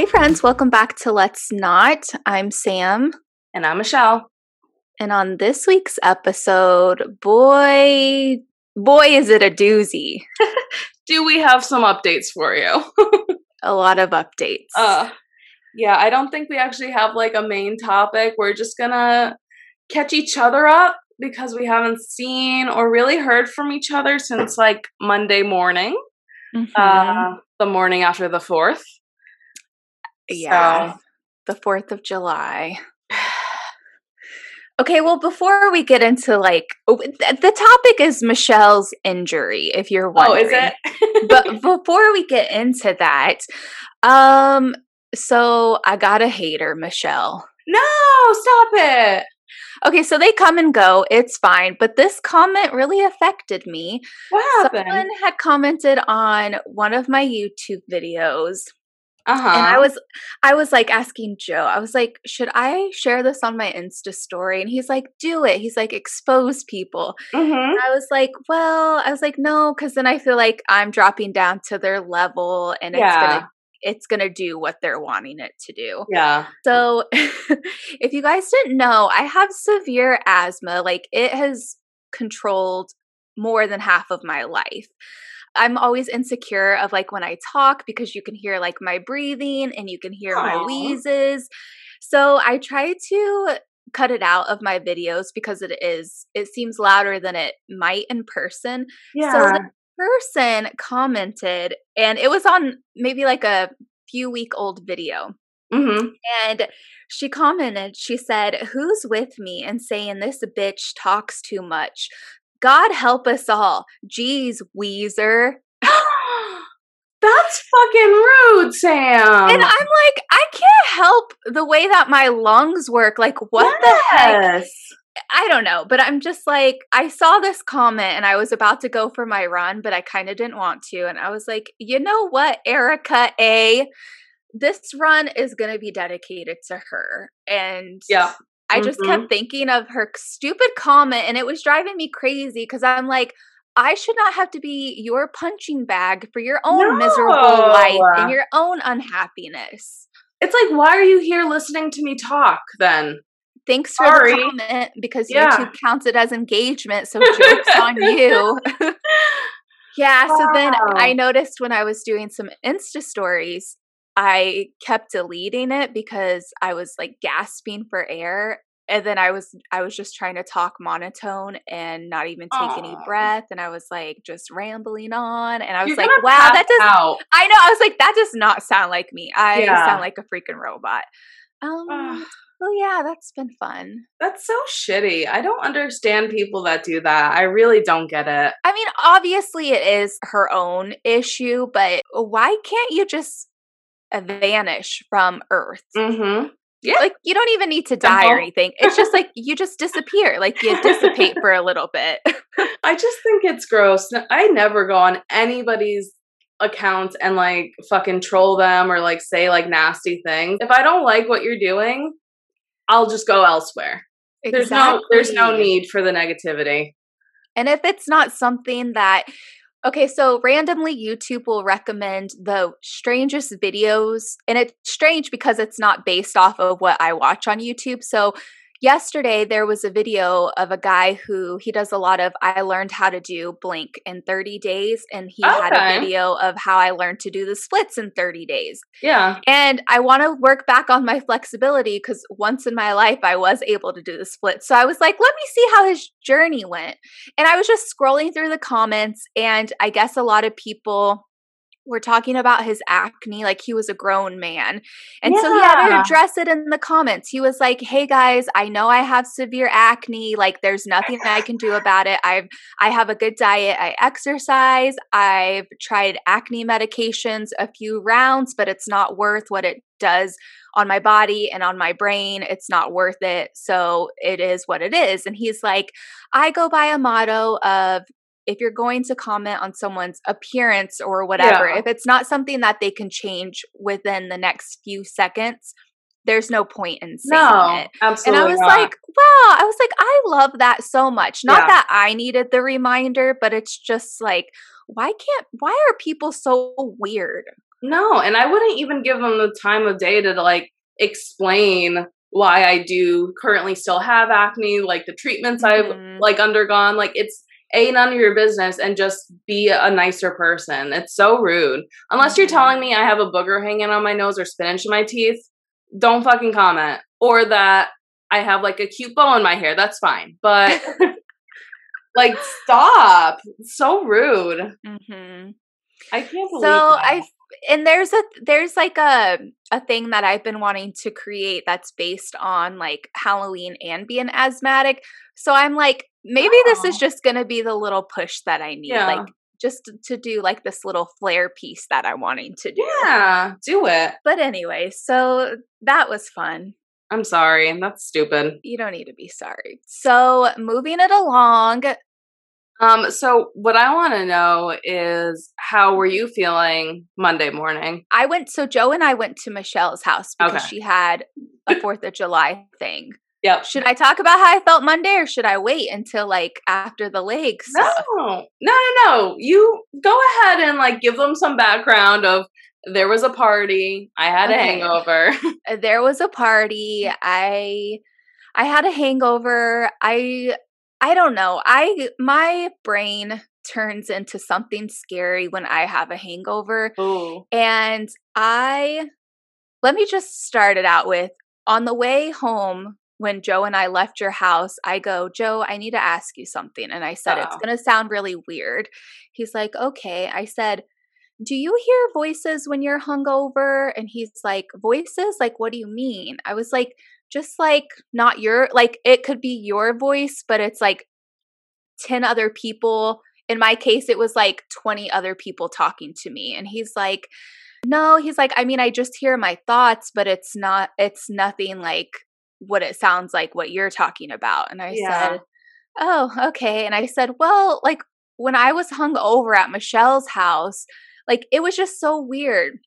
Hey, friends, welcome back to Let's Not. I'm Sam. And I'm Michelle. And on this week's episode, boy, boy, is it a doozy. Do we have some updates for you? a lot of updates. Uh, yeah, I don't think we actually have like a main topic. We're just gonna catch each other up because we haven't seen or really heard from each other since like Monday morning, Mhm. uh, the morning after the 4th. Yeah. So, The 4th of July. Okay, well, before we get into like, oh, th- the topic is Michelle's injury, if you're wondering. oh, is it? but before we get into that, um, so I got a hater, Michelle. no, stop it. Okay, so they come and go. It's fine. But this comment really affected me. What happened? Someone had commented on one of my YouTube videos. Uh huh. And I was I was like asking Joe, I was like, should I share this on my Insta story? And he's like, do it. He's like, expose people. hmm And I was like, well, I was like, no, because then I feel like I'm dropping down to their level and it's Yeah. gonna it's gonna do what they're wanting it to do. Yeah. So, if you guys didn't know, I have severe asthma. Like, it has controlled more than half of my life. I'm always insecure of like when I talk because you can hear like my breathing and you can hear my wheezes. So, I try to cut it out of my videos because it is it seems louder than it might in person Yeah. so the person commented, and it was on maybe like a few week old video. hmm And she commented, she said, Who's with me and saying this bitch talks too much? God help us all. Geez, Weezer. That's fucking rude, Sam. and I'm like, I can't help the way that my lungs work. Like, what the heck? I don't know, but I'm just like, I saw this comment and I was about to go for my run, but I kind of didn't want to. And I was like, you know what, Erica A, this run is going to be dedicated to her. And Yeah. I just Mhm. kept thinking of her stupid comment and it was driving me crazy because I'm like, I should not have to be your punching bag for your own miserable life and your own unhappiness. It's like, why are you here listening to me talk then? Thanks for Sorry. the comment because Yeah. YouTube counts it as engagement. So jokes on you. yeah. So then I noticed when I was doing some Insta stories, I kept deleting it because I was like gasping for air. And then I was I was just trying to talk monotone and not even take any breath. And I was like just rambling on. And I was You're like, wow, that does out. I know. I was like, that does not sound like me. I Yeah. sound like a freaking robot. Um Ugh. well yeah, that's been fun. That's so shitty. I don't understand people that do that. I really don't get it. I mean, obviously it is her own issue, but why can't you just vanish from Earth? Mm-hmm. Yeah. Like you don't even need to die or anything. It's just like you just disappear. Like you dissipate for a little bit. I just think it's gross. I never go on anybody's account and like fucking troll them or like say like nasty things. If I don't like what you're doing, I'll just go elsewhere. There's no there's no need for the negativity. And if it's not something that Okay, so randomly YouTube will recommend the strangest videos and it's strange because it's not based off of what I watch on YouTube. So yesterday there was a video of a guy who he does a lot of I learned how to do blink in 30 days and he had a video of how I learned to do the splits in 30 days. Yeah. And I want to work back on my flexibility because once in my life I was able to do the split. So I was like, let me see how his journey went. And I was just scrolling through the comments, and I guess a lot of people were talking about his acne like he was a grown man. And so he had to address it in the comments. He was like, "Hey guys, I know I have severe acne. Like there's nothing that I can do about it. I've I have a good diet. I exercise. I've tried acne medications a few rounds, but it's not worth what it does on my body and on my brain. It's not worth it. So it is what it is." And he's like, "I go by a motto of if you're going to comment on someone's appearance or whatever, Yeah. if it's not something that they can change within the next few seconds, there's no point in saying No, it. And. I was not. like, wow, I was like, I love that so much. Not Yeah. that I needed the reminder, but it's just like, why can't, why are people so weird? No, and I wouldn't even give them the time of day to like explain why I do currently still have acne, like the treatments Mhm. I've like undergone. Like it's a none of your business and just be a nicer person. It's so rude. Unless you're Mhm. telling me I have a booger hanging on my nose or spinach in my teeth, don't fucking comment. Or that I have like a cute bow in my hair. That's fine. But like stop. It's so rude. Mhm. I can't believe So that. I and there's a there's like a a thing that I've been wanting to create that's based on like Halloween and being asthmatic. So I'm like maybe this is Oh. just going to be the little push that I need Yeah. like just to- to do like this little flare piece that I'm wanting to do. Yeah, do it. But anyway, so that was fun. I'm sorry. That's stupid. You don't need to be sorry. So moving it along, Um, so what I want to know is how were you feeling Monday morning? I went so Joe and I went to Michelle's house because Okay. she had a 4th of July thing. Yep. Should I talk about how I felt Monday or should I wait until like after the leg No, no, no, no. You go ahead and like give them some background of there was a party. I had a hangover. There was a party. I I had a hangover. I I don't know. I my brain turns into something scary when I have a hangover. Ooh. And I let me just start it out with on the way home when Joe and I left your house, I go, Joe, I need to ask you something. And I said, it's Uh-oh. going to sound really weird. He's like, okay. I said, do you hear voices when you're hungover? And he's like, voices? Like, what do you mean? I was like, just like not your, like, it could be your voice, but it's like 10 other people. In my case, it was like 20 other people talking to me. And he's like, no, he's like, I mean, I just hear my thoughts, but it's not, it's nothing like what it sounds like what you're talking about. And I Yeah. said, oh, okay. And I said, well, like when I was hung over at Michelle's house, like it was just so weird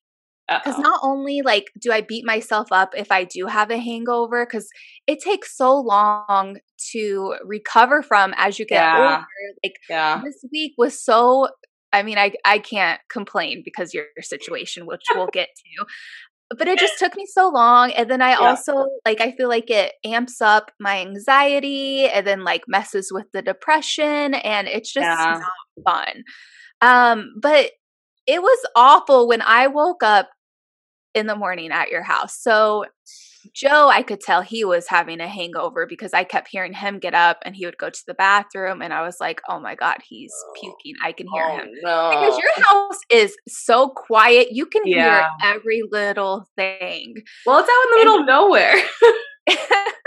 because not only like do I beat myself up if I do have a hangover, because it takes so long to recover from as you get Yeah. older. Like yeah. this week was so I mean, I I can't complain because your situation, which we'll get to. But it just took me so long. And then I Yeah. also like I feel like it amps up my anxiety and then like messes with the depression and it's just Yeah. not fun. Um, but it was awful when I woke up in the morning at your house. So Joe, I could tell he was having a hangover because I kept hearing him get up and he would go to the bathroom and I was like, "Oh my god, he's oh, puking. I can hear Oh, him." no. Because your house is so quiet, you can Yeah. hear every little thing. well, it's out in the middle of nowhere.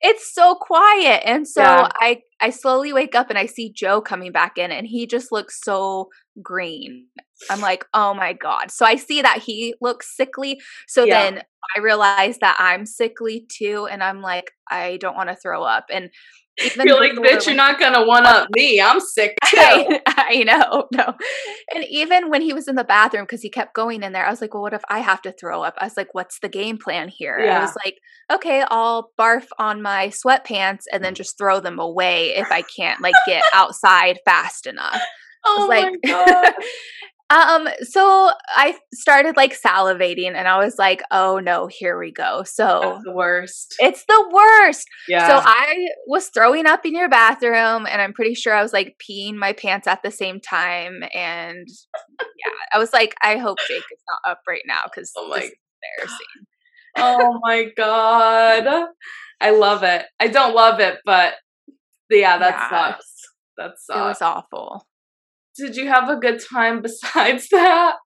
it's so quiet. And so Yeah. I I slowly wake up and I see Joe coming back in and he just looks so green. I'm like, "Oh my god." So I see that he looks sickly. So Yeah. then I realize that I'm sickly too and I'm like, I don't want to throw up. And even You're like, bitch, you're not gonna one up me. I'm sick too. I, I know, no. And even when he was in the bathroom, because he kept going in there, I was like, well, what if I have to throw up? I was like, what's the game plan here? I was like, okay, I'll barf on my sweatpants and then just throw them away if I can't like get outside fast enough. Oh was like, my god. um, so I started like salivating and I was like, oh no, here we go. So That's the worst. it's the worst. Yeah. So I was throwing up in your bathroom, and I'm pretty sure I was like peeing my pants at the same time. And yeah, I was like, I hope Jake is not up right now because Oh my embarrassing. oh my god. I love it. I don't love it, but yeah, that Yeah. sucks. That sucks. It was awful. Did you have a good time besides that?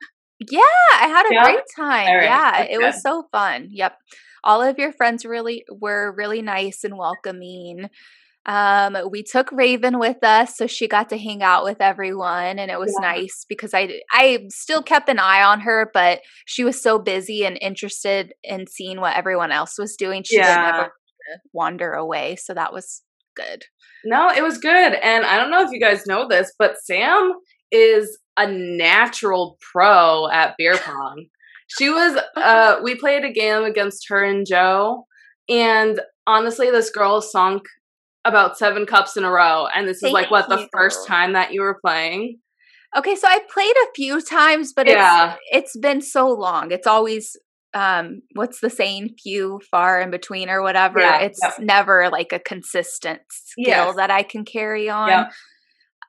Yeah, I had a Yeah? great time. Right, Yeah, that's it was so fun. Yep. All of your friends really were really nice and welcoming. Um, we took Raven with us, so she got to hang out with everyone, and it was Yeah. nice because I I still kept an eye on her, but she was so busy and interested in seeing what everyone else was doing. She didn't ever wander away, so that was good. No, it was good. And I don't know if you guys know this, but Sam is a natural pro at beer pong. she was uh we played a game against her and Joe and honestly this girl sunk about 7 cups in a row and this is like Thank what the first time that you were playing. Okay, so I played a few times, but Yeah. it's it's been so long. It's always um what's the saying few far in between or whatever. Yeah, It's yep. never like a consistent skill Yes. that I can carry on. Yep.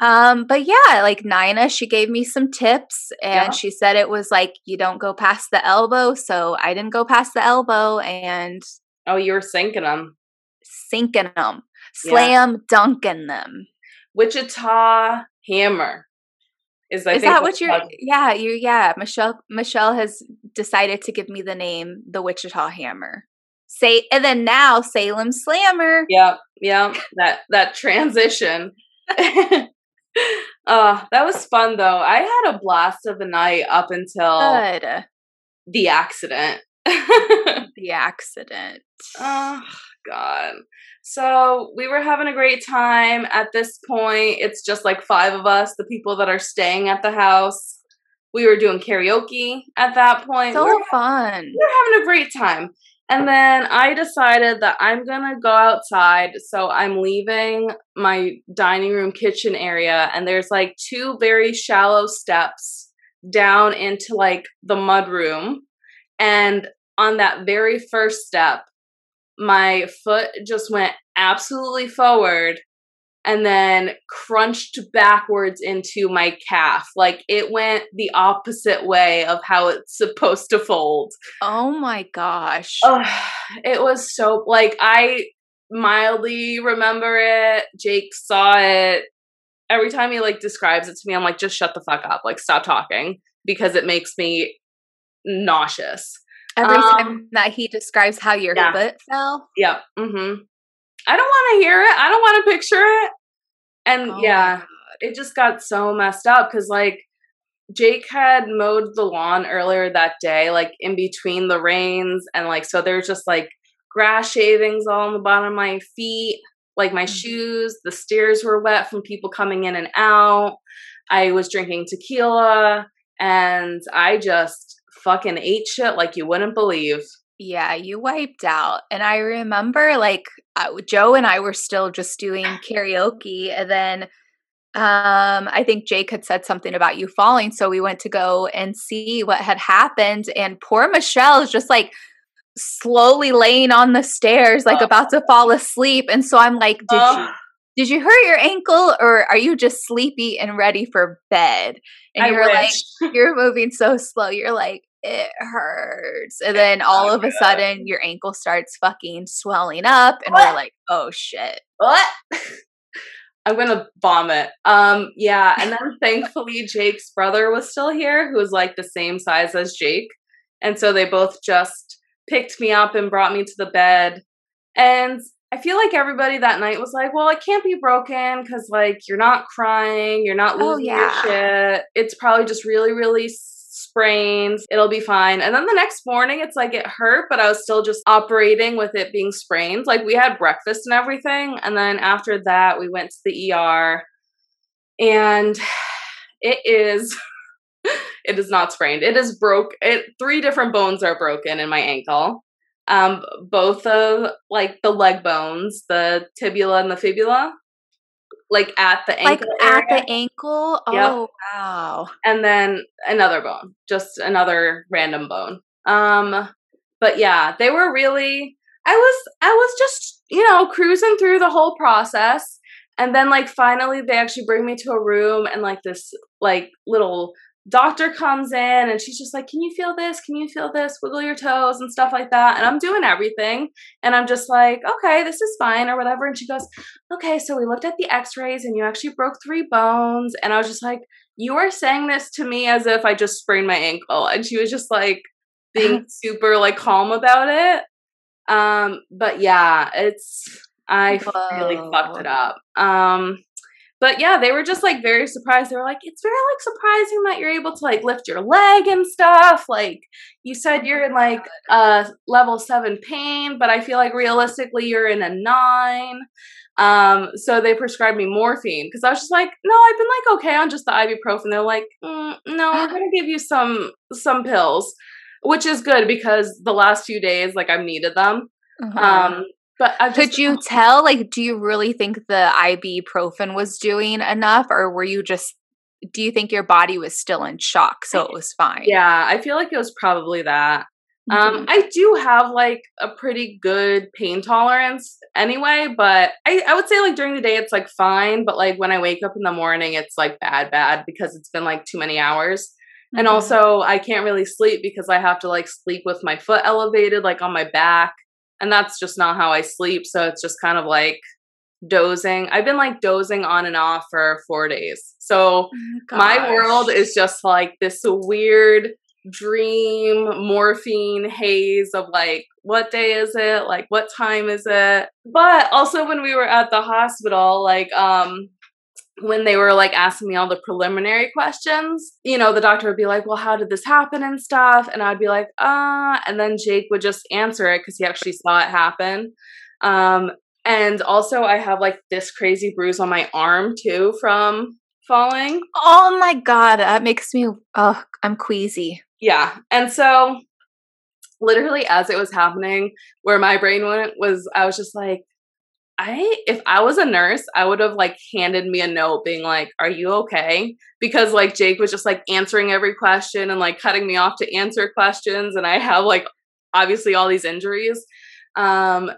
Um but yeah, like Nina, she gave me some tips and Yeah. she said it was like you don't go past the elbow, so I didn't go past the elbow and Oh, you were sinking them. sinking them, Yeah. slam dunking them. Wichita Hammer is I Is think that what you're? Yeah, you. Yeah, Michelle. Michelle has decided to give me the name, the Wichita Hammer. Say, and then now Salem Slammer. Yep, yep. That that transition. uh, that was fun though. I had a blast of a night up until Good. the accident. The accident. oh God. So we were having a great time. At this point, it's just like five of us, the people that are staying at the house. We were doing karaoke at that point. So We were fun. we were having a great time. And then I decided that I'm gonna go outside. So I'm leaving my dining room kitchen area, and there's like two very shallow steps down into like the mud room. And on that very first step, my foot just went absolutely forward and then crunched backwards into my calf. Like it went the opposite way of how it's supposed to fold. Oh my gosh. Oh, it was so like I mildly remember it. Jake saw it. Every time he like describes it to me, I'm like, just shut the fuck up. Like stop talking because it makes me nauseous. Every um, time that he describes how your yeah. foot fell. Yep. Mm-hmm. I don't want to hear it. I don't want to picture it. And Oh yeah, it just got so messed up because like Jake had mowed the lawn earlier that day, like in between the rains, and like so there's just like grass shavings all on the bottom of my feet, like my Mhm. shoes. The stairs were wet from people coming in and out. I was drinking tequila, and I just fucking ate shit like you wouldn't believe. Yeah, you wiped out. And I remember like uh, Joe and I were still just doing karaoke and then um I think Jake had said something about you falling so we went to go and see what had happened and poor Michelle is just like slowly laying on the stairs like Oh. about to fall asleep and so I'm like did you Ugh. Did you hurt your ankle or are you just sleepy and ready for bed? And I you're like you're moving so slow. You're like, it hurts. And then all Oh, of a God. sudden, your ankle starts fucking swelling up. And What? we're like, oh shit. what? I'm gonna vomit. Um, yeah, and then thankfully Jake's brother was still here, who was like the same size as Jake, and so they both just picked me up and brought me to the bed. And I feel like everybody that night was like, "Well, it can't be broken because like you're not crying, you're not Oh, losing yeah. your shit. It's probably just really, really sprains. It'll be fine." And then the next morning, it's like it hurt, but I was still just operating with it being sprained. Like we had breakfast and everything, and then after that, we went to the ER, and it is. It is not sprained. It is broke. It three different bones are broken in my ankle. Um, both of like the leg bones, the tibula and the fibula, like at the Like ankle at area, the ankle. Yep. Oh, wow. and then another bone, just another random bone. Um, but yeah, they were really. I was I was just you know cruising through the whole process, and then like finally they actually bring me to a room, and like this like little doctor comes in and she's just like, Can you feel this? Can you feel this? Wiggle your toes and stuff like that. And I'm doing everything. And I'm just like, Okay, this is fine or whatever. And she goes, Okay, so we looked at the x rays and you actually broke three bones. And I was just like, You are saying this to me as if I just sprained my ankle. And she was just like being super like calm about it. Um, but yeah, it's I really fucked it up. Um but yeah, they were just like very surprised. They were like, "It's very like surprising that you're able to like lift your leg and stuff." Like you said, you're in like uh level seven pain, but I feel like realistically you're in a nine. Um, so they prescribed me morphine because I was just like, "No, I've been like okay on just the ibuprofen." They're like, mm, "No, we're gonna give you some some pills," which is good because the last few days like I've needed them. Mhm. Um, but I just Could you tell? Like, do you really think the ibuprofen was doing enough, or were you just do you think your body was still in shock so it was fine Yeah, I feel like it was probably that. Um, Mhm. I do have like a pretty good pain tolerance anyway, but I, I would say like during the day it's like fine, but like when I wake up in the morning it's like bad, bad because it's been like too many hours. And Mhm. also I can't really sleep because I have to like sleep with my foot elevated, like on my back. And that's just not how I sleep. So it's just kind of like dozing. I've been like dozing on and off for four days. So Oh my world is just like this weird dream morphine haze of like what day is it like what time is it but also when we were at the hospital like um when they were like asking me all the preliminary questions you know the doctor would be like well how did this happen and stuff? And i'd be like uh and then jake would just answer it because he actually saw it happen. Um and also i have like this crazy bruise on my arm too from falling. Oh my god that makes me oh i'm queasy. Yeah. And so literally as it was happening, where my brain went was I was just like, I if I was a nurse, I would have like handed me a note being like, Are you okay? Because like Jake was just like answering every question and like cutting me off to answer questions. And I have like obviously all these injuries. Um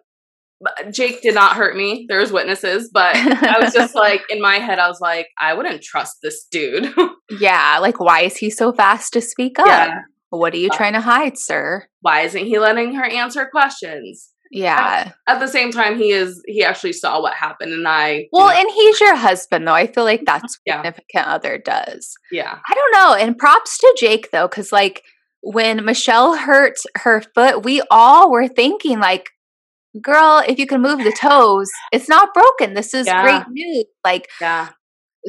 Jake did not hurt me. There was witnesses, but I was just like in my head, I was like, I wouldn't trust this dude. yeah like why is he so fast to speak up yeah. what are you trying to hide sir Why isn't he letting her answer questions? Yeah at the same time he is he actually saw what happened and i well and he's your husband though i feel like that's what Yeah. significant other does yeah I don't know. And props to Jake though, because like when Michelle hurt her foot, we all were thinking like, girl, if you can move the toes, it's not broken. This is Yeah. great news. Like, yeah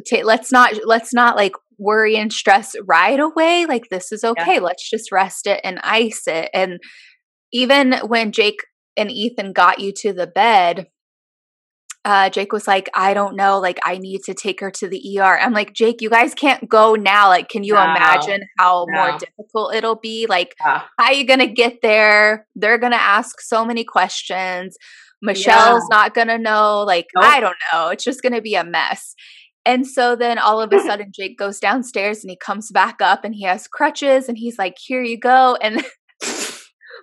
ta let's not let's not like worry and stress right away. Like this is okay. Let's just rest it and ice it. And even when Jake and Ethan got you to the bed, uh, Jake was like, I don't know, like I need to take her to the ER. I'm like, Jake, you guys can't go now. Like, can you No. imagine how No. more difficult it'll be? Like, yeah how are you gonna get there? They're gonna ask so many questions. Michelle's not gonna know. Like, Nope. I don't know. It's just gonna be a mess. And so then all of a sudden Jake goes downstairs and he comes back up and he has crutches and he's like, Here you go. And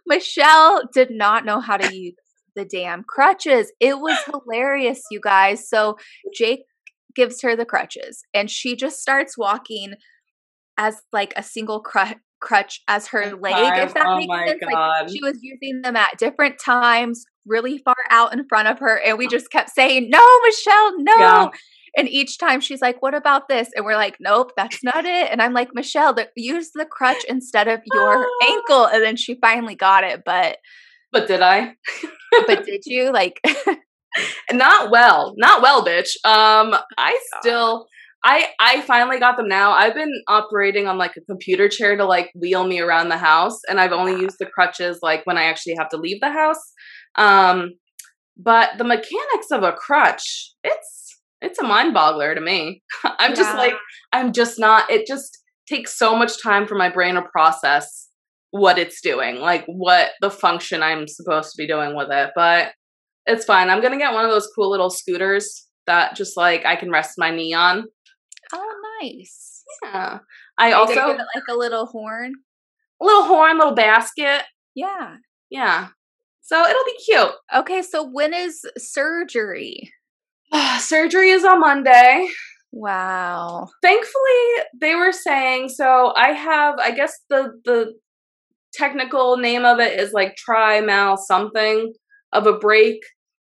Michelle did not know how to use the damn crutches. It was hilarious, you guys. So Jake gives her the crutches and she just starts walking as like a single cru- crutch as her leg, time. if that Oh makes sense. Like she was using them at different times, really far out in front of her, and we just kept saying, "No, Michelle, no." Yeah. And each time she's like, "What about this?" And we're like, "Nope, that's not it." And I'm like, "Michelle, the, use the crutch instead of your Ah. ankle." And then she finally got it, but but did i but did you like? not well not well bitch um i still i i finally got them now i've been operating on like a computer chair to like wheel me around the house and i've only used the crutches like when i actually have to leave the house um but the mechanics of a crutch it's it's a mind boggler to me i'm just like i'm just not it just takes so much time for my brain to process what it's doing like what the function i'm supposed to be doing with it but it's fine i'm gonna get one of those cool little scooters that just like i can rest my knee on oh, nice. yeah i Are also give it like a little horn. A little horn little basket Yeah. yeah so it'll be cute Okay, so when is surgery? surgery is on monday Wow. thankfully they were saying so i have i guess the the technical name of it is like trimal something of a break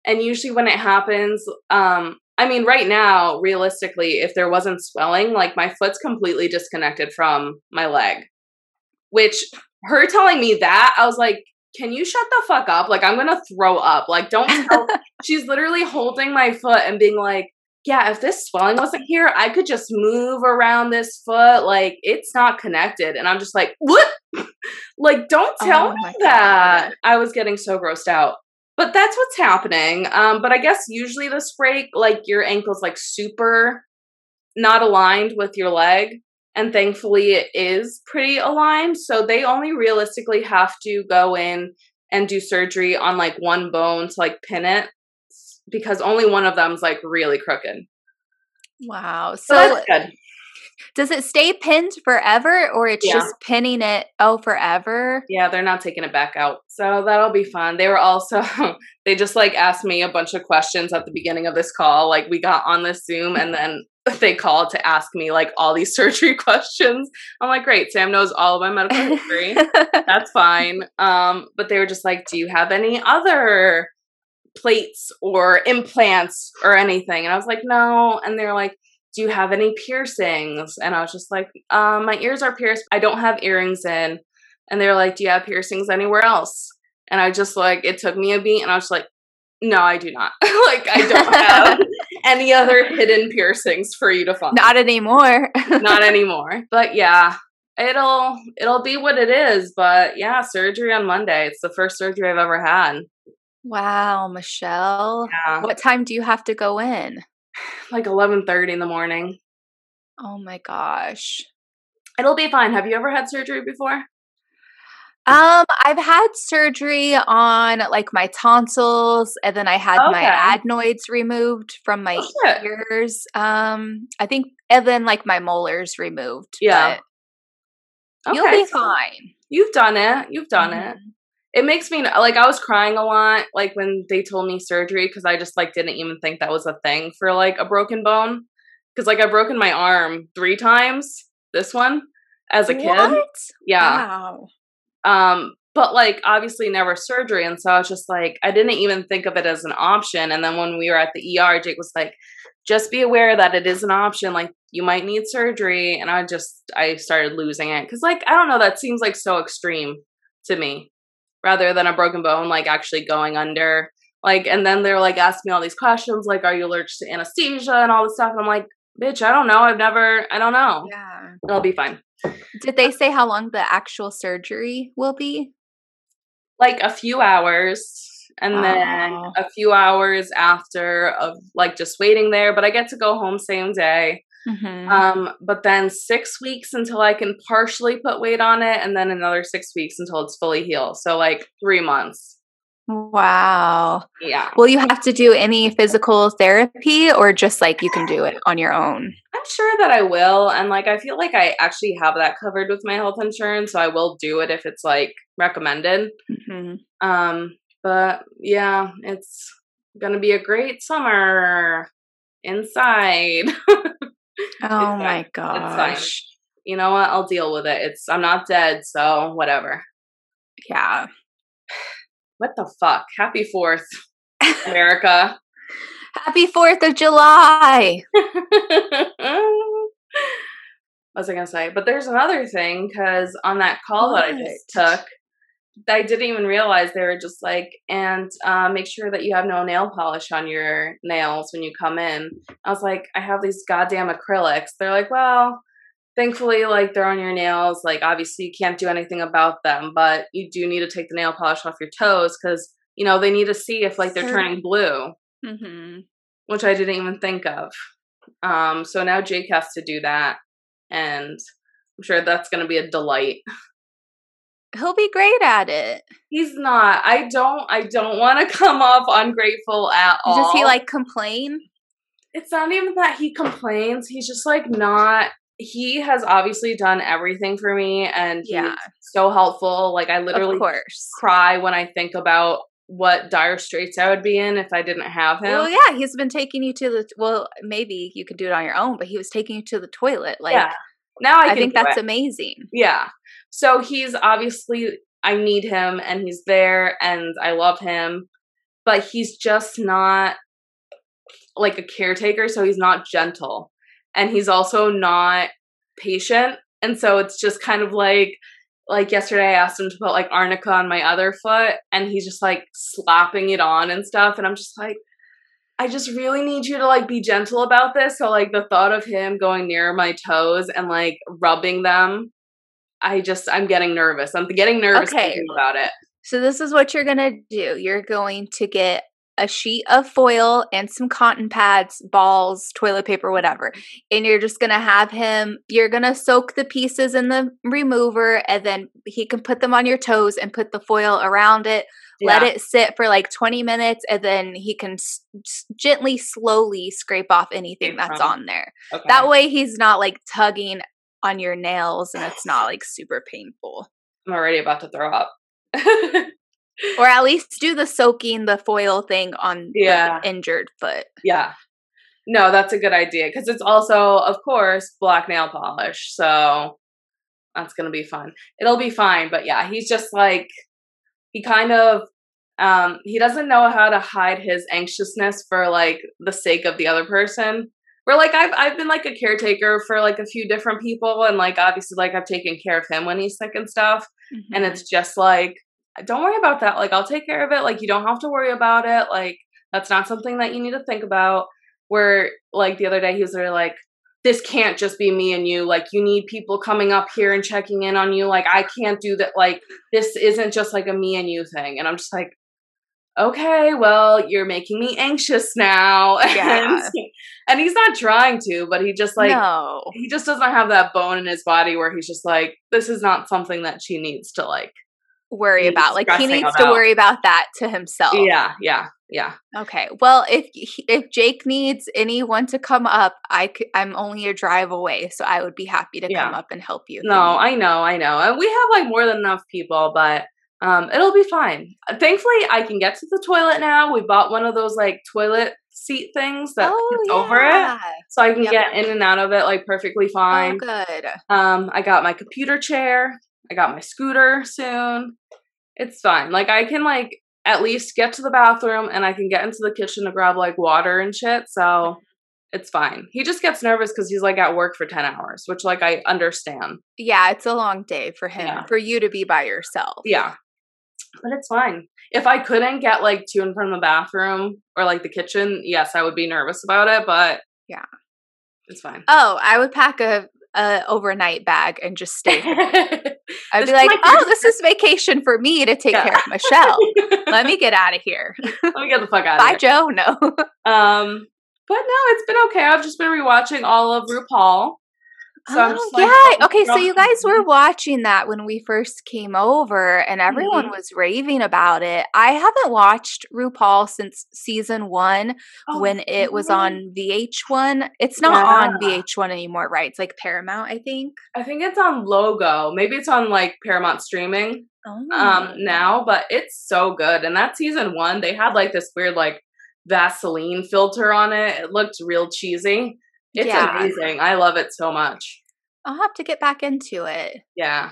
and usually when it happens um i mean right now realistically if there wasn't swelling like my foot's completely disconnected from my leg which her telling me that i was like can you shut the fuck up like i'm gonna throw up like don't tell she's literally holding my foot and being like yeah, if this swelling wasn't here, I could just move around this foot. Like it's not connected. And I'm just like, what? like, don't tell Oh me that. God. I was getting so grossed out. But that's what's happening. Um, but I guess usually this break, like your ankle's like super not aligned with your leg. And thankfully it is pretty aligned. So they only realistically have to go in and do surgery on like one bone to like pin it because only one of them's like really crooked. Wow. So So that's good. Does it stay pinned forever or it's Yeah. just pinning it oh forever? Yeah, they're not taking it back out. So that'll be fun. They were also they just like asked me a bunch of questions at the beginning of this call. Like we got on this Zoom and then they called to ask me like all these surgery questions. I'm like, great, Sam knows all of my medical history. That's fine. Um, but they were just like, Do you have any other plates or implants or anything? And I was like, No. And they're like, Do you have any piercings? And I was just like, um, my ears are pierced. I don't have earrings in. And they're like, Do you have piercings anywhere else? And I just like it took me a beat and I was just like, No, I do not. like I don't have any other hidden piercings for you to find Not anymore. not anymore. But yeah, it'll it'll be what it is. But yeah, surgery on Monday. It's the first surgery I've ever had. wow, Michelle. Yeah, What time do you have to go in? like eleven thirty in the morning. Oh my gosh. It'll be fine. Have you ever had surgery before? Um, I've had surgery on like my tonsils, and then I had my adenoids removed from my Oh, ears. Um, I think, and then like my molars removed. Yeah. but you'll be so fine. You've done it. You've done it. Mhm. It makes me like I was crying a lot like when they told me surgery because I just like didn't even think that was a thing for like a broken bone because like I've broken my arm three times. This one as a kid. What? Yeah. Wow. Um, but like obviously never surgery. And so I was just like, I didn't even think of it as an option. And then when we were at the ER, Jake was like, just be aware that it is an option. Like you might need surgery. And I just, I started losing it. Cause like, I don't know, that seems like so extreme to me rather than a broken bone, like actually going under. Like, and then they're like asking me all these questions, like, are you allergic to anesthesia and all this stuff? And I'm like, bitch, I don't know. I've never, I don't know. Yeah. It'll be fine. Did they say how long the actual surgery will be? like a few hours and then a few hours after of like just waiting there but i get to go home same day Mhm. um but then six weeks until i can partially put weight on it and then another six weeks until it's fully healed so like three months wow. yeah Will you have to do any physical therapy or just like you can do it on your own? i'm sure that i will and like i feel like i actually have that covered with my health insurance so i will do it if it's like recommended Mhm. Um, but yeah, it's gonna be a great summer inside. Oh my gosh. you know what? I'll deal with it. It's I'm not dead, so whatever. Yeah. What the fuck? Happy Fourth, America. Happy 4th of July. what was I gonna say? But there's another thing because on that call that I just took, I didn't even realize they were just like, and uh, make sure that you have no nail polish on your nails when you come in. I was like, I have these goddamn acrylics. They're like, well, thankfully, like they're on your nails. Like, obviously, you can't do anything about them, but you do need to take the nail polish off your toes because you know they need to see if like they're turning blue hmm which I didn't even think of. Um, so now Jake has to do that, and I'm sure that's going to be a delight. He'll be great at it. He's not. I don't. I don't want to come off ungrateful at all. Does he like complain? It's not even that he complains. He's just like not. He has obviously done everything for me, and he's Yeah. so helpful. Like I literally cry when I think about what dire straits I would be in if I didn't have him. Well, yeah, he's been taking you to the well, maybe you could do it on your own, but he was taking you to the toilet. Like yeah. Now I, I, think that's it. amazing. Yeah. So he's obviously I need him and he's there and I love him, but he's just not like a caretaker, so he's not gentle. And he's also not patient. And so it's just kind of like like yesterday I asked him to put like arnica on my other foot and he's just like slapping it on and stuff and I'm just like I just really need you to like be gentle about this. So like the thought of him going near my toes and like rubbing them, I just I'm getting nervous. I'm getting nervous Okay. thinking about it. So this is what you're gonna do. You're going to get a sheet of foil and some cotton pads, balls, toilet paper, whatever. And you're just going to have him, you're going to soak the pieces in the remover and then he can put them on your toes and put the foil around it. Yeah. Let it sit for like 20 minutes and then he can s- gently, slowly scrape off anything that's on there. Okay. That way he's not like tugging on your nails and it's not like super painful. I'm already about to throw up. or at least do the soaking the foil thing on yeah. the injured foot. Yeah. No, that's a good idea because it's also, of course, black nail polish. So that's going to be fun. It'll be fine. But yeah, he's just like, he kind of, um, he doesn't know how to hide his anxiousness for like the sake of the other person. Where like I've I've been like a caretaker for like a few different people and like obviously like I've taken care of him when he's sick and stuff. Mm-hmm. And it's just like don't worry about that. Like, I'll take care of it. Like, you don't have to worry about it. Like, that's not something that you need to think about. Where, like, the other day, he was there, like, this can't just be me and you. Like, you need people coming up here and checking in on you. Like, I can't do that. Like, this isn't just like a me and you thing. And I'm just like, okay, well, you're making me anxious now. Yeah. and, and he's not trying to, but he just like, no. he just doesn't have that bone in his body where he's just like, this is not something that she needs to like worry about. Like he needs about. to worry about that to himself. Yeah, yeah, yeah. Okay. Well, if if Jake needs anyone to come up, I I'm only a drive away, so I would be happy to yeah. come up and help you. No, I know, I know. And we have like more than enough people, but um, it'll be fine. Thankfully, I can get to the toilet now. We bought one of those like toilet seat things that oh, yeah. over it, so I can yep. get in and out of it like perfectly oh, fine. Oh, good. Um, I got my computer chair. I got my scooter soon. It's fine. Like I can like at least get to the bathroom and I can get into the kitchen to grab like water and shit. So it's fine. He just gets nervous because he's like at work for 10 hours, which like I understand. Yeah, it's a long day for him, yeah. for you to be by yourself. Yeah. But it's fine. If I couldn't get like to and from the bathroom or like the kitchen, yes, I would be nervous about it, but yeah. It's fine. Oh, I would pack a a overnight bag and just stay. I'd be like, "Oh, this is vacation for me to take yeah. care of Michelle. Let me get out of here. Let me get the fuck out Bye, of here." Bye, Joe. No. um, but no, it's been okay. I've just been rewatching all of RuPaul. So oh, like, yeah. Oh, okay. So you guys were watching that when we first came over, and everyone mm-hmm. was raving about it. I haven't watched RuPaul since season one oh, when it was on VH1. It's not yeah. on VH1 anymore, right? It's like Paramount, I think. I think it's on Logo. Maybe it's on like Paramount streaming oh. um now, but it's so good. And that season one, they had like this weird like Vaseline filter on it. It looked real cheesy. It's yeah. amazing. I love it so much. I'll have to get back into it. Yeah.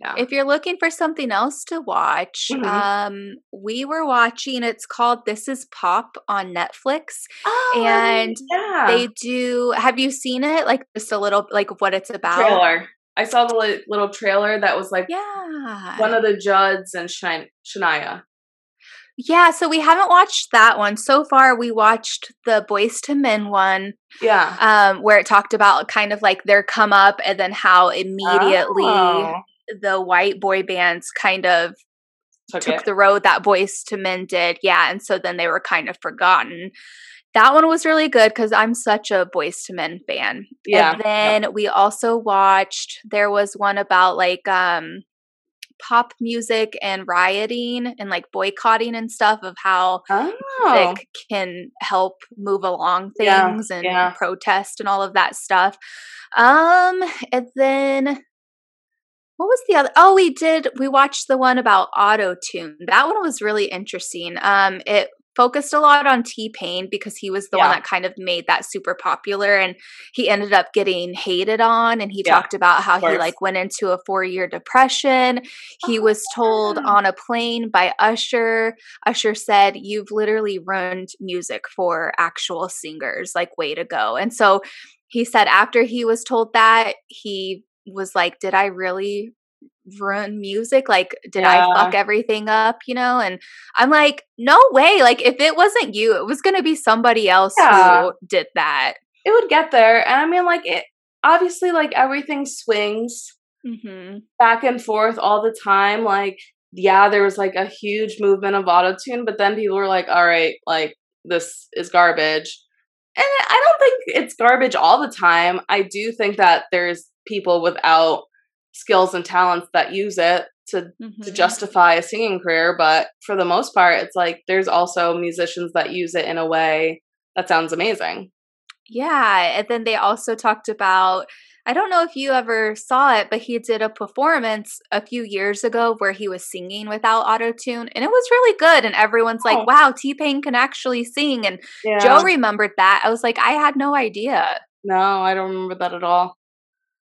Yeah. If you're looking for something else to watch, mm-hmm. um, we were watching. It's called "This Is Pop" on Netflix, oh, and yeah. they do. Have you seen it? Like just a little, like what it's about. Trailer. I saw the little trailer that was like, yeah, one of the Judds and Shania. Yeah, so we haven't watched that one. So far we watched the Boyz II Men one. Yeah. Um, where it talked about kind of like their come up and then how immediately oh. the white boy bands kind of took, took the road that Boyz II Men did. Yeah, and so then they were kind of forgotten. That one was really good because I'm such a Boyz II Men fan. Yeah. And then yeah. we also watched there was one about like um pop music and rioting and like boycotting and stuff of how oh. music can help move along things yeah, and yeah. protest and all of that stuff. Um, and then what was the other? Oh, we did. We watched the one about auto tune. That one was really interesting. Um, it focused a lot on T Pain because he was the yeah. one that kind of made that super popular and he ended up getting hated on and he yeah, talked about how he like went into a 4-year depression. He oh, was told on a plane by Usher. Usher said, "You've literally ruined music for actual singers. Like way to go." And so he said after he was told that, he was like, "Did I really ruin music? Like, did yeah. I fuck everything up? You know? And I'm like, no way. Like, if it wasn't you, it was going to be somebody else yeah. who did that. It would get there. And I mean, like, it obviously, like, everything swings mm-hmm. back and forth all the time. Like, yeah, there was like a huge movement of autotune, but then people were like, all right, like this is garbage. And I don't think it's garbage all the time. I do think that there's people without skills and talents that use it to mm-hmm. to justify a singing career, but for the most part it's like there's also musicians that use it in a way that sounds amazing. Yeah, and then they also talked about I don't know if you ever saw it, but he did a performance a few years ago where he was singing without auto tune, and it was really good. And everyone's oh. like, "Wow, T Pain can actually sing." And yeah. Joe remembered that. I was like, I had no idea. No, I don't remember that at all.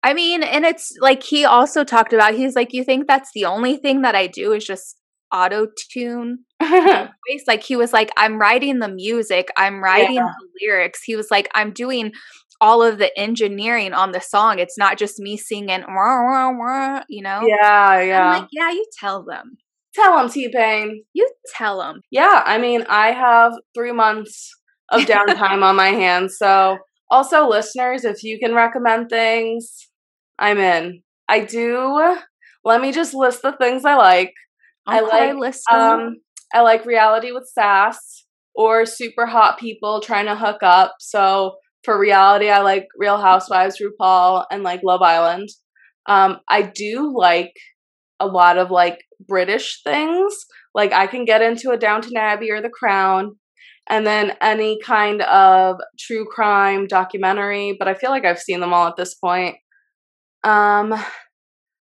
I mean, and it's like he also talked about. He's like, "You think that's the only thing that I do is just auto tune?" like he was like, "I'm writing the music. I'm writing yeah. the lyrics." He was like, "I'm doing." all of the engineering on the song. It's not just me singing, wah, wah, wah, you know? Yeah, yeah. I'm like, yeah, you tell them. Tell them, T Pain. You tell them. Yeah, I mean, I have three months of downtime on my hands. So, also, listeners, if you can recommend things, I'm in. I do. Let me just list the things I like. Okay, I like list um, I like reality with sass or super hot people trying to hook up. So for reality, I like Real Housewives, RuPaul, and like Love Island. Um, I do like a lot of like British things. Like I can get into a Downton Abbey or The Crown, and then any kind of true crime documentary. But I feel like I've seen them all at this point. Um,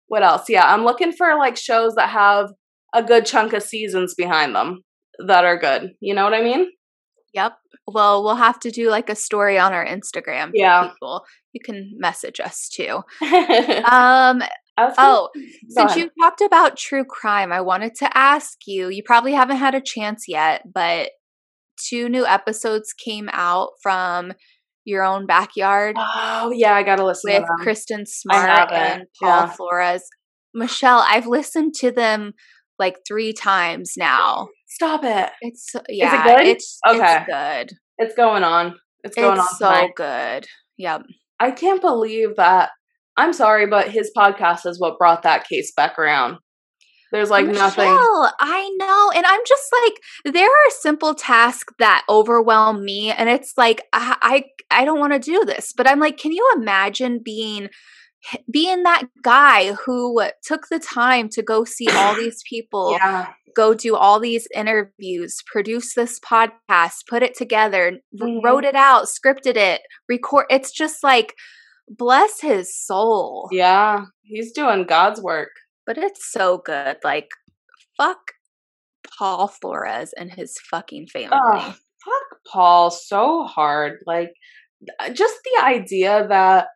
what else? Yeah, I'm looking for like shows that have a good chunk of seasons behind them that are good. You know what I mean? Yep. Well, we'll have to do like a story on our Instagram. yeah. People. You can message us too. um, oh, since you talked about true crime, I wanted to ask you. You probably haven't had a chance yet, but two new episodes came out from your own backyard. Oh yeah, I gotta listen with Kristen Smart and Paul yeah. Flores. Michelle, I've listened to them like three times now. Stop it. It's yeah. It it's okay. It's good. It's going on. It's going it's on. So tonight. good. Yep. I can't believe that. I'm sorry, but his podcast is what brought that case back around. There's like Michelle, nothing. I know. And I'm just like, there are simple tasks that overwhelm me. And it's like, I, I, I don't want to do this. But I'm like, can you imagine being being that guy who took the time to go see all these people, yeah. go do all these interviews, produce this podcast, put it together, mm-hmm. wrote it out, scripted it, record. It's just like, bless his soul. Yeah, he's doing God's work. But it's so good. Like, fuck Paul Flores and his fucking family. Fuck Paul so hard. Like, uh, just the idea that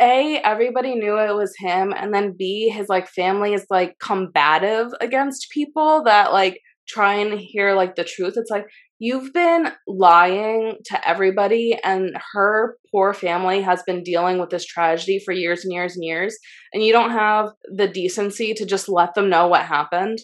a everybody knew it was him and then b his like family is like combative against people that like try and hear like the truth it's like you've been lying to everybody and her poor family has been dealing with this tragedy for years and years and years and you don't have the decency to just let them know what happened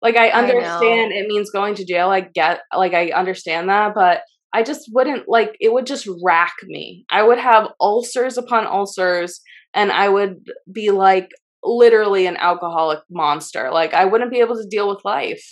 like i understand I it means going to jail i get like i understand that but I just wouldn't like it would just rack me. I would have ulcers upon ulcers and I would be like literally an alcoholic monster. Like I wouldn't be able to deal with life.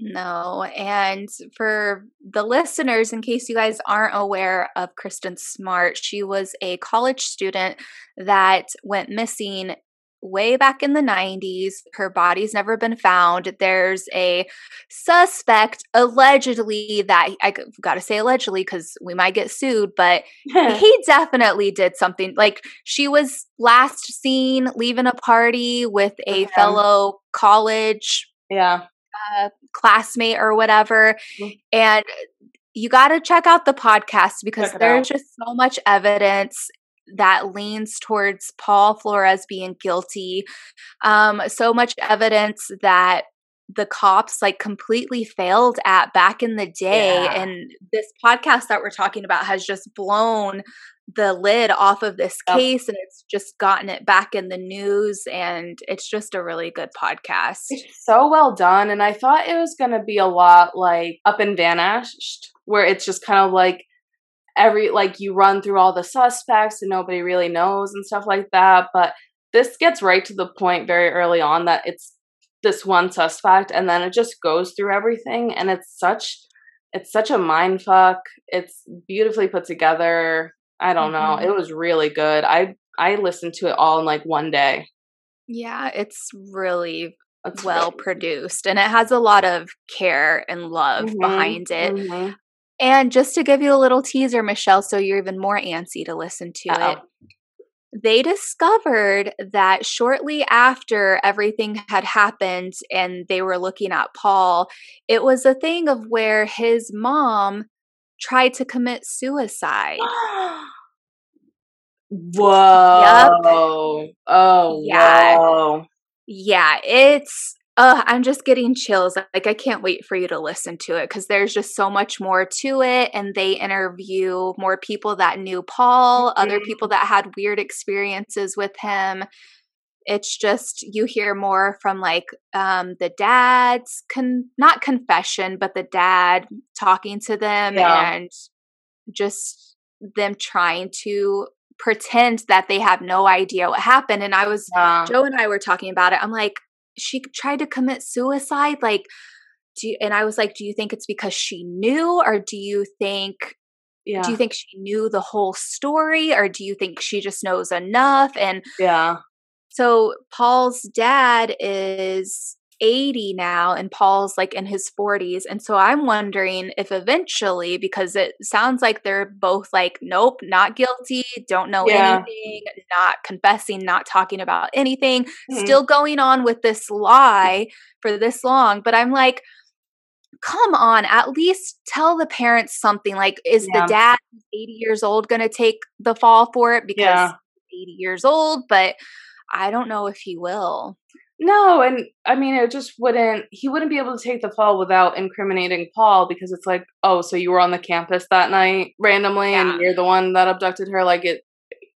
No. And for the listeners, in case you guys aren't aware of Kristen Smart, she was a college student that went missing way back in the 90s. Her body's never been found. There's a suspect allegedly that I got to say allegedly because we might get sued, but he definitely did something. Like she was last seen leaving a party with a fellow college yeah uh, classmate or whatever, mm-hmm. and you got to check out the podcast because there's out. just so much evidence that leans towards Paul Flores being guilty. Um, so much evidence that the cops like completely failed at back in the day. Yeah. And this podcast that we're talking about has just blown the lid off of this case yep. and it's just gotten it back in the news and it's just a really good podcast. It's so well done and I thought it was going to be a lot like Up and Vanished where it's just kind of like every like you run through all the suspects and nobody really knows and stuff like that but this gets right to the point very early on that it's this one suspect and then it just goes through everything and it's such it's such a mind fuck. It's beautifully put together. I don't mm-hmm. know. It was really good. I I listened to it all in like one day. Yeah, it's really That's well good. produced and it has a lot of care and love mm-hmm. behind it. Mm-hmm. And just to give you a little teaser, Michelle, so you're even more antsy to listen to Uh-oh. it they discovered that shortly after everything had happened and they were looking at Paul, it was a thing of where his mom tried to commit suicide. Whoa. Yep. Oh, yeah. Whoa. Yeah, it's uh, I'm just getting chills. Like I can't wait for you to listen to it because there's just so much more to it. And they interview more people that knew Paul, mm-hmm. other people that had weird experiences with him. It's just you hear more from like um, the dad's con not confession, but the dad talking to them yeah. and just them trying to pretend that they have no idea what happened. And I was yeah. Joe and I were talking about it. I'm like, she tried to commit suicide like do you, and I was like, do you think it's because she knew, or do you think, yeah. do you think she knew the whole story, or do you think she just knows enough? And yeah, so Paul's dad is 80 now and Paul's like in his 40s. And so I'm wondering if eventually, because it sounds like they're both like, nope, not guilty, don't know yeah. anything, not confessing, not talking about anything, mm-hmm. still going on with this lie for this long. But I'm like, come on, at least tell the parents something. Like, is yeah. the dad 80 years old going to take the fall for it because yeah. 80 years old? But I don't know if he will. No, and I mean, it just wouldn't, he wouldn't be able to take the fall without incriminating Paul because it's like, oh, so you were on the campus that night randomly yeah. and you're the one that abducted her. Like, it,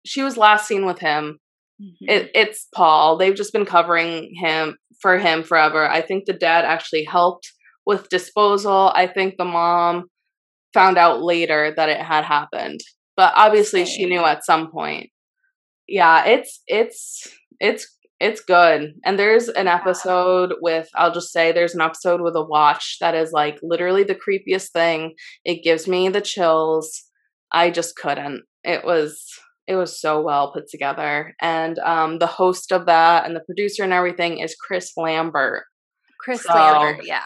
she was last seen with him. Mm-hmm. It, it's Paul. They've just been covering him for him forever. I think the dad actually helped with disposal. I think the mom found out later that it had happened, but obviously Same. she knew at some point. Yeah, it's, it's, it's it's good. And there's an episode with, I'll just say, there's an episode with a watch that is like literally the creepiest thing. It gives me the chills. I just couldn't. It was it was so well put together. And um the host of that and the producer and everything is Chris Lambert. Chris so, Lambert, yeah.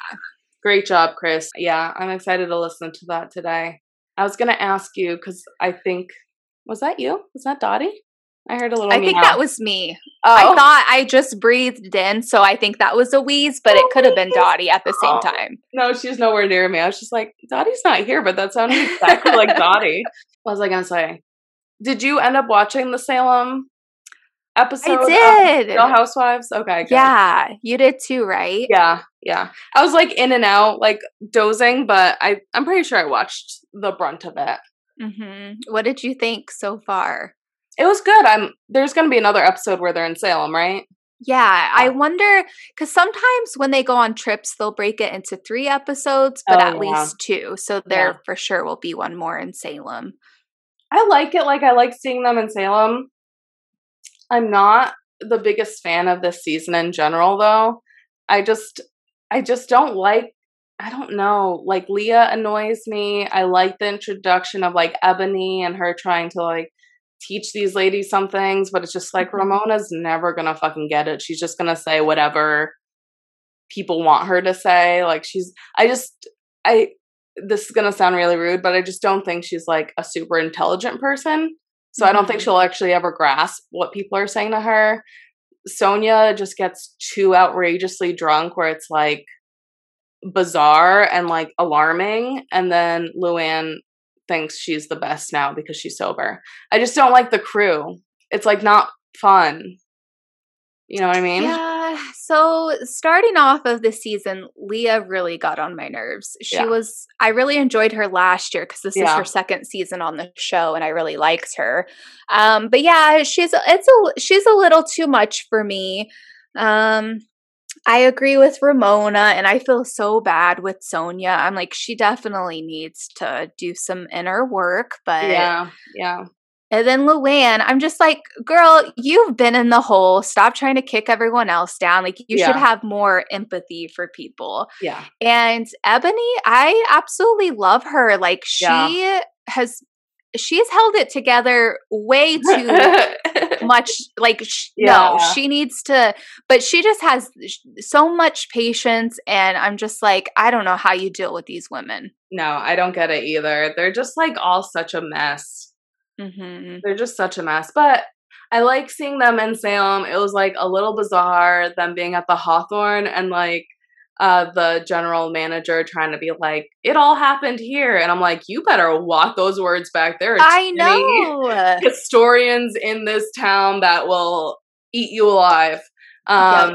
Great job, Chris. Yeah, I'm excited to listen to that today. I was gonna ask you because I think was that you? Was that Dottie? I heard a little. I think that was me. Oh. I thought I just breathed in, so I think that was a wheeze, but it could have been Dottie at the same oh. time. No, she's nowhere near me. I was just like, Dottie's not here, but that sounded exactly like Dottie. What was I gonna say? Did you end up watching the Salem episode? I did. Real Housewives. Okay. Good. Yeah, you did too, right? Yeah, yeah. I was like in and out, like dozing, but I I'm pretty sure I watched the brunt of it. Mm-hmm. What did you think so far? It was good. I'm there's going to be another episode where they're in Salem, right? Yeah, I oh. wonder because sometimes when they go on trips, they'll break it into three episodes, but oh, at yeah. least two. So there yeah. for sure will be one more in Salem. I like it. Like I like seeing them in Salem. I'm not the biggest fan of this season in general, though. I just, I just don't like. I don't know. Like Leah annoys me. I like the introduction of like Eboni and her trying to like teach these ladies some things, but it's just like mm-hmm. Ramona's never gonna fucking get it. She's just gonna say whatever people want her to say. Like she's I just I this is gonna sound really rude, but I just don't think she's like a super intelligent person. So mm-hmm. I don't think mm-hmm. she'll actually ever grasp what people are saying to her. Sonja just gets too outrageously drunk where it's like bizarre and like alarming. And then Luann thinks she's the best now because she's sober. I just don't like the crew. It's like not fun. You know what I mean? Yeah. So starting off of the season, Leah really got on my nerves. She yeah. was I really enjoyed her last year because this yeah. is her second season on the show and I really liked her. Um, but yeah, she's it's a she's a little too much for me. Um, I agree with Ramona and I feel so bad with Sonja. I'm like, she definitely needs to do some inner work, but yeah, yeah. And then Luann, I'm just like, girl, you've been in the hole. Stop trying to kick everyone else down. Like, you Yeah. should have more empathy for people. Yeah. And Eboni, I absolutely love her. Like, she Yeah. has, she's held it together way too much like sh- no she needs to but she just has sh- so much patience and i'm just like i don't know how you deal with these women no, I don't get it either. They're just like all such a mess. hmm They're just such a mess. But I like seeing them in Salem. It was like a little bizarre them being at the Hawthorne and like uh the general manager trying to be like, it all happened here. And I'm like, you better walk those words back. There i know historians in this town that will eat you alive. Um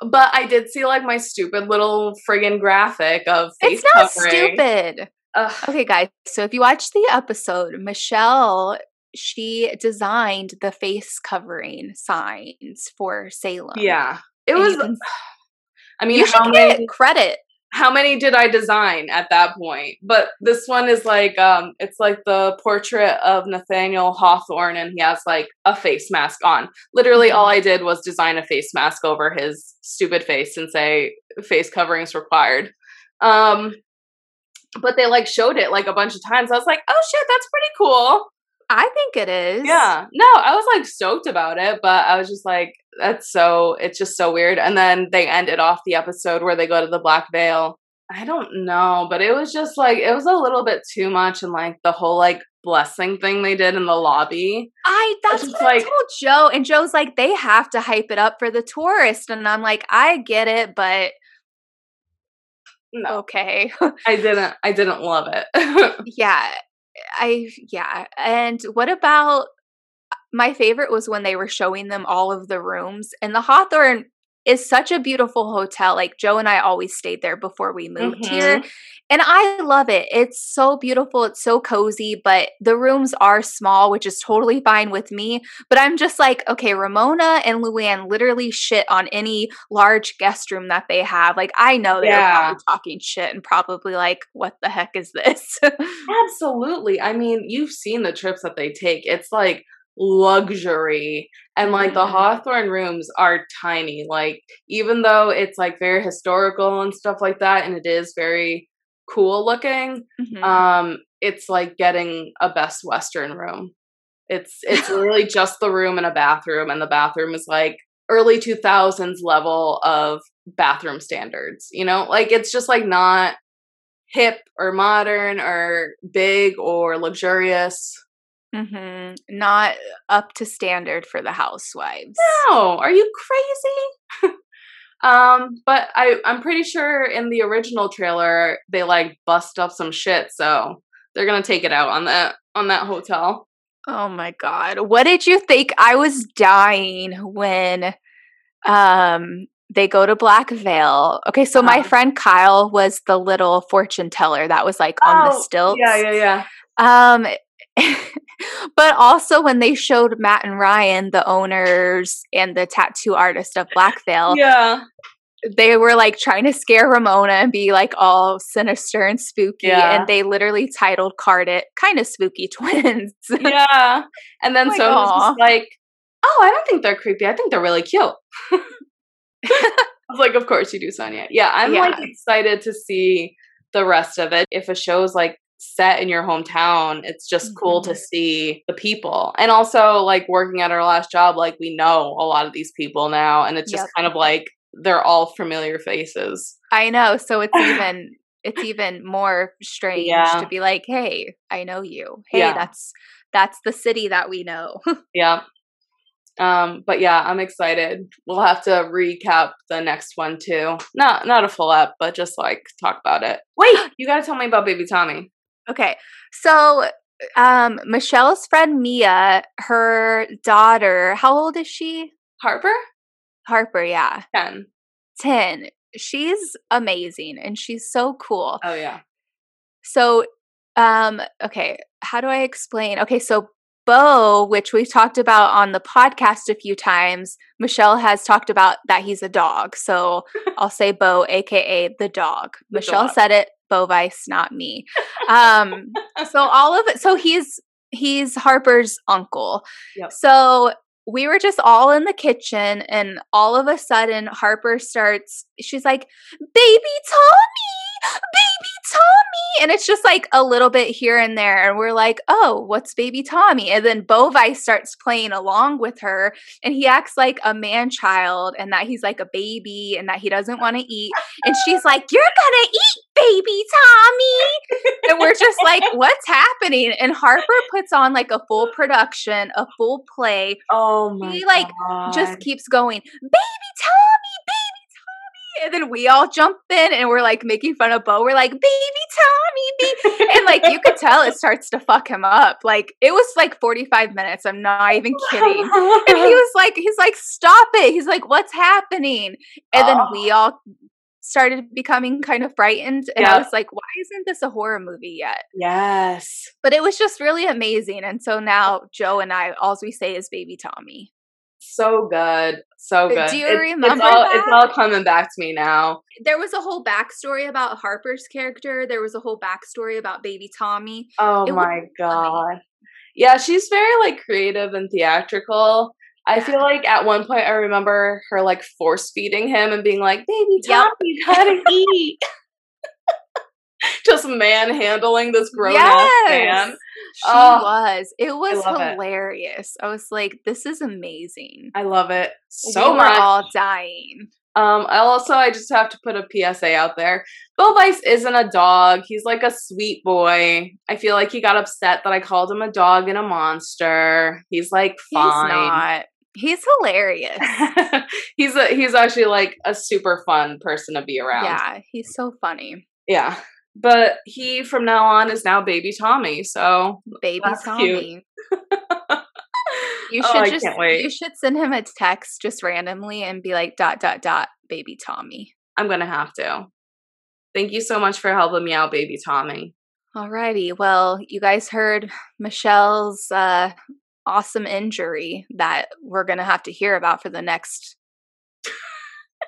but I did see like my stupid little friggin' graphic of face it's not covering. stupid Ugh. okay guys so if you watch the episode michelle she designed the face covering signs for salem Yeah. It And was I mean you should many get credit how many did I design at that point? But this one is like um it's like the portrait of Nathaniel Hawthorne and he has like a face mask on. Literally all I did was design a face mask over his stupid face and say face coverings required. Um but they like showed it like a bunch of times. I was like, "Oh shit, that's pretty cool." I think it is Yeah. No, I was like stoked about it, but I was just like, that's so, it's just so weird. And then they ended off the episode where they go to the Black Veil. I don't know, but it was just like, it was a little bit too much. And like the whole like blessing thing they did in the lobby. I that's what I told Joe, and Joe's like they have to hype it up for the tourist, and I'm like I get it, but No, okay, I didn't, I didn't love it. yeah, I yeah. And what about my favorite was when they were showing them all of the rooms, and the Hawthorne is such a beautiful hotel. Like Joe and I always stayed there before we moved here. Mm-hmm. And I love it. It's so beautiful. It's so cozy, but the rooms are small, which is totally fine with me. But I'm just like, okay, Ramona and Luann literally shit on any large guest room that they have. Like, I know they're Yeah. probably talking shit and probably like, what the heck is this? Absolutely. I mean, you've seen the trips that they take. It's like luxury. And like the Mhm. Hawthorne rooms are tiny. Like, even though it's like very historical and stuff like that, and it is very cool looking, Mhm. um, it's like getting a best Western room. It's it's really just the room and a bathroom, and the bathroom is like early 2000s level of bathroom standards. You know, like it's just like not hip or modern or big or luxurious. Mhm. Not up to standard for the housewives. No, are you crazy? um, but I I'm pretty sure in the original trailer they like bust up some shit, so they're gonna take it out on that on that hotel. Oh my god. What did you think? I was dying when um they go to Black Veil. Okay, so my Uh-huh. friend Kyle was the little fortune teller that was like on the Oh, stilts. Yeah, yeah, yeah. Um but also when they showed Matt and Ryan, the owners and the tattoo artist of Black Veil, Yeah. they were like trying to scare Ramona and be like all sinister and spooky. Yeah. And they literally titled card it kind of spooky twins. Yeah. And then Like, so was like, oh, I don't think they're creepy. I think they're really cute. I was like, of course you do, Sonja. Yeah, I'm like excited to see the rest of it. If a show's like set in your hometown, it's just cool to Mhm. see the people. And also like working at our last job, like we know a lot of these people now and it's just Yep. kind of like they're all familiar faces. I know. So it's even it's even more strange Yeah. to be like, "Hey, I know you. Hey, Yeah. that's that's the city that we know." Yeah. Um, but yeah, I'm excited. We'll have to recap the next one too. Not not a full up, but just like talk about it. Wait, you gotta tell me about baby Tommy. Okay. So um Michelle's friend Mia, her daughter, how old is she? Harper? Harper, yeah. Ten. 10. She's amazing and she's so cool. Oh yeah. So, um, okay, how do I explain? Okay, so Bo, which we've talked about on the podcast a few times, Michelle has talked about that he's a dog. So I'll say Bo, aka the dog. The Michelle dog. said it, Bo Vice, not me. Um, so all of it, so he's he's Harper's uncle. Yep. So we were just all in the kitchen and all of a sudden Harper starts she's like, "Baby Tommy! Baby Tommy!" And it's just like a little bit here and there and we're like, "Oh, what's baby Tommy?" And then Bovi starts playing along with her and he acts like a man child and that he's like a baby and that he doesn't want to eat and she's like, "You're going to eat, baby Tommy!" and we're just like, "What's happening?" And Harper puts on like a full production, a full play Oh my He, like, God. just keeps going, baby Tommy, baby Tommy. And then we all jump in and we're like making fun of Bo. We're like, baby Tommy, baby. and like you could tell it starts to fuck him up. Like it was like 45 minutes. I'm not even kidding. And he was like, he's like, stop it. He's like, what's happening? And then we all started becoming kind of frightened. And I was like, why isn't this a horror movie yet? yes. But it was just really amazing. And so now Joe and I, all we say is baby Tommy. So good. So good. do you It's- remember it's all, it's all coming back to me now. there was a whole backstory about Harper's character. There was a whole backstory about baby Tommy. Oh It my funny. god. Yeah, she's very like creative and theatrical. I Yeah. feel like at one point I remember her like force feeding him and being like, "Baby Yep. Tommy, you gotta eat." Just manhandling this grown ass man. She Oh, was. It was love it. hilarious. I was like, this is amazing. I love it so we much. were all dying. Um, I also I just have to put a PSA out there. Bill Weiss isn't a dog. He's like a sweet boy. I feel like he got upset that I called him a dog and a monster. He's like fine. He's not. He's hilarious. he's a he's actually like a super fun person to be around. yeah, he's so funny. Yeah. But he from now on is now baby Tommy. So Baby. Tommy. You Oh, should I just you should send him a text just randomly and be like dot dot dot baby Tommy. I'm gonna have to. Thank you so much for helping me out, baby Tommy. Alrighty. Well, you guys heard Michelle's uh, awesome injury that we're gonna have to hear about for the next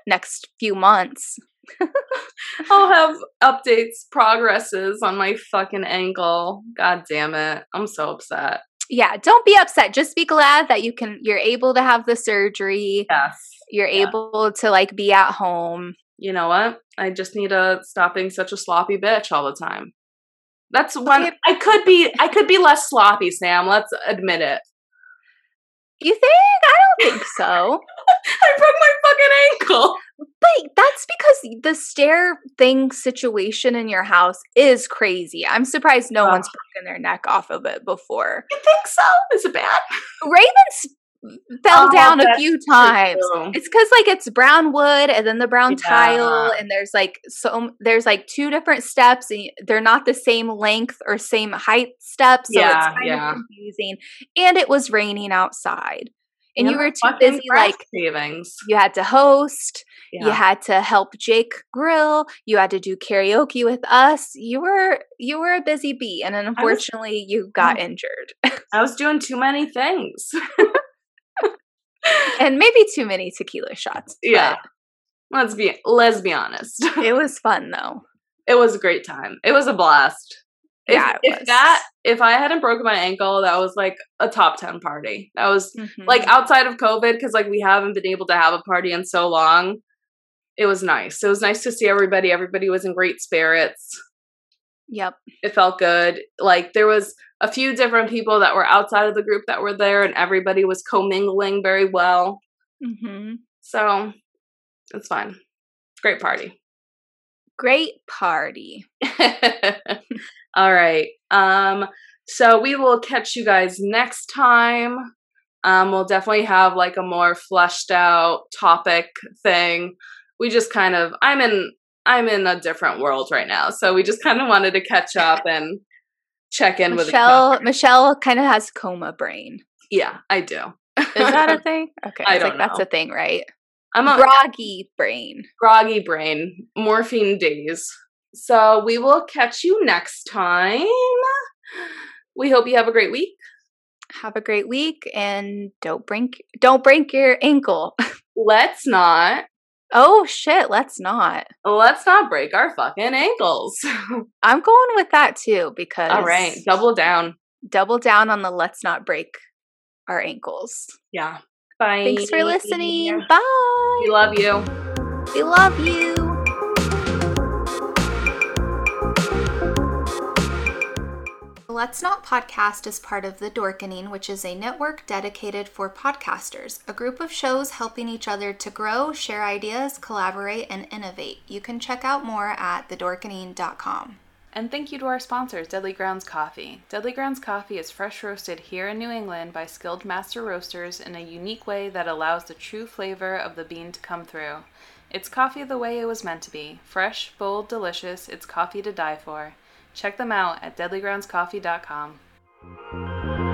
next few months. I'll have updates, progresses on my fucking ankle. God damn it. I'm so upset. Yeah, don't be upset. Just be glad that you can you're able to have the surgery. Yes. You're Yeah. able to like be at home. You know what? I just need to stop being such a sloppy bitch all the time. That's one. I could be I could be less sloppy, Sam. Let's admit it. You think? I don't think so. I broke my fucking ankle. That's because the stair thing situation in your house is crazy. I'm surprised no Ugh. one's broken their neck off of it before. You think so? Is it bad? Ravens fell Oh, down a few times. True. It's because like it's brown wood and then the brown Yeah. tile, and there's like so there's like two different steps, and they're not the same length or same height steps, so Yeah, it's kind yeah. of confusing. And it was raining outside, and you were too busy like savings. you had to host, Yeah. you had to help Jake grill, you had to do karaoke with us. You were you were a busy bee, and then unfortunately you got Oh. injured, I was doing too many things. and maybe too many tequila shots. yeah. Let's be let's be honest. it was fun though. it was a great time. It was a blast. If, Yeah, if that if I hadn't broken my ankle, that was like a top ten party. That was Mhm. like outside of COVID, because like we haven't been able to have a party in so long. It was nice. It was nice to see everybody. Everybody was in great spirits. Yep. It felt good. Like there was a few different people that were outside of the group that were there, and everybody was commingling very well. hmm So it's fine. Great party. Great party. All right. Um, so we will catch you guys next time. Um, we'll definitely have like a more fleshed out topic thing. We just kind of I'm in I'm in a different world right now. So we just kind of wanted to catch up and check in with Michelle. Michelle kind of has coma brain. Yeah, I do. Is that a thing? Okay. I don't like that's a thing, right? I'm a Groggy brain. groggy brain, morphine days. So we will catch you next time. We hope you have a great week. Have a great week and don't break don't break your ankle. Let's not oh shit, let's not. let's not break our fucking ankles. I'm going with that too because All right, double down. double down on the let's not break our ankles. Yeah. Bye. Thanks for listening. Bye. We love you. We love you. Let's Not Podcast is part of The Dorkening, which is a network dedicated for podcasters, a group of shows helping each other to grow, share ideas, collaborate, and innovate. You can check out more at thedorkening.com. And thank you to our sponsors, Deadly Grounds Coffee. Deadly Grounds Coffee is fresh roasted here in New England by skilled master roasters in a unique way that allows the true flavor of the bean to come through. It's coffee the way it was meant to be fresh, bold, delicious. It's coffee to die for. Check them out at deadlygroundscoffee.com.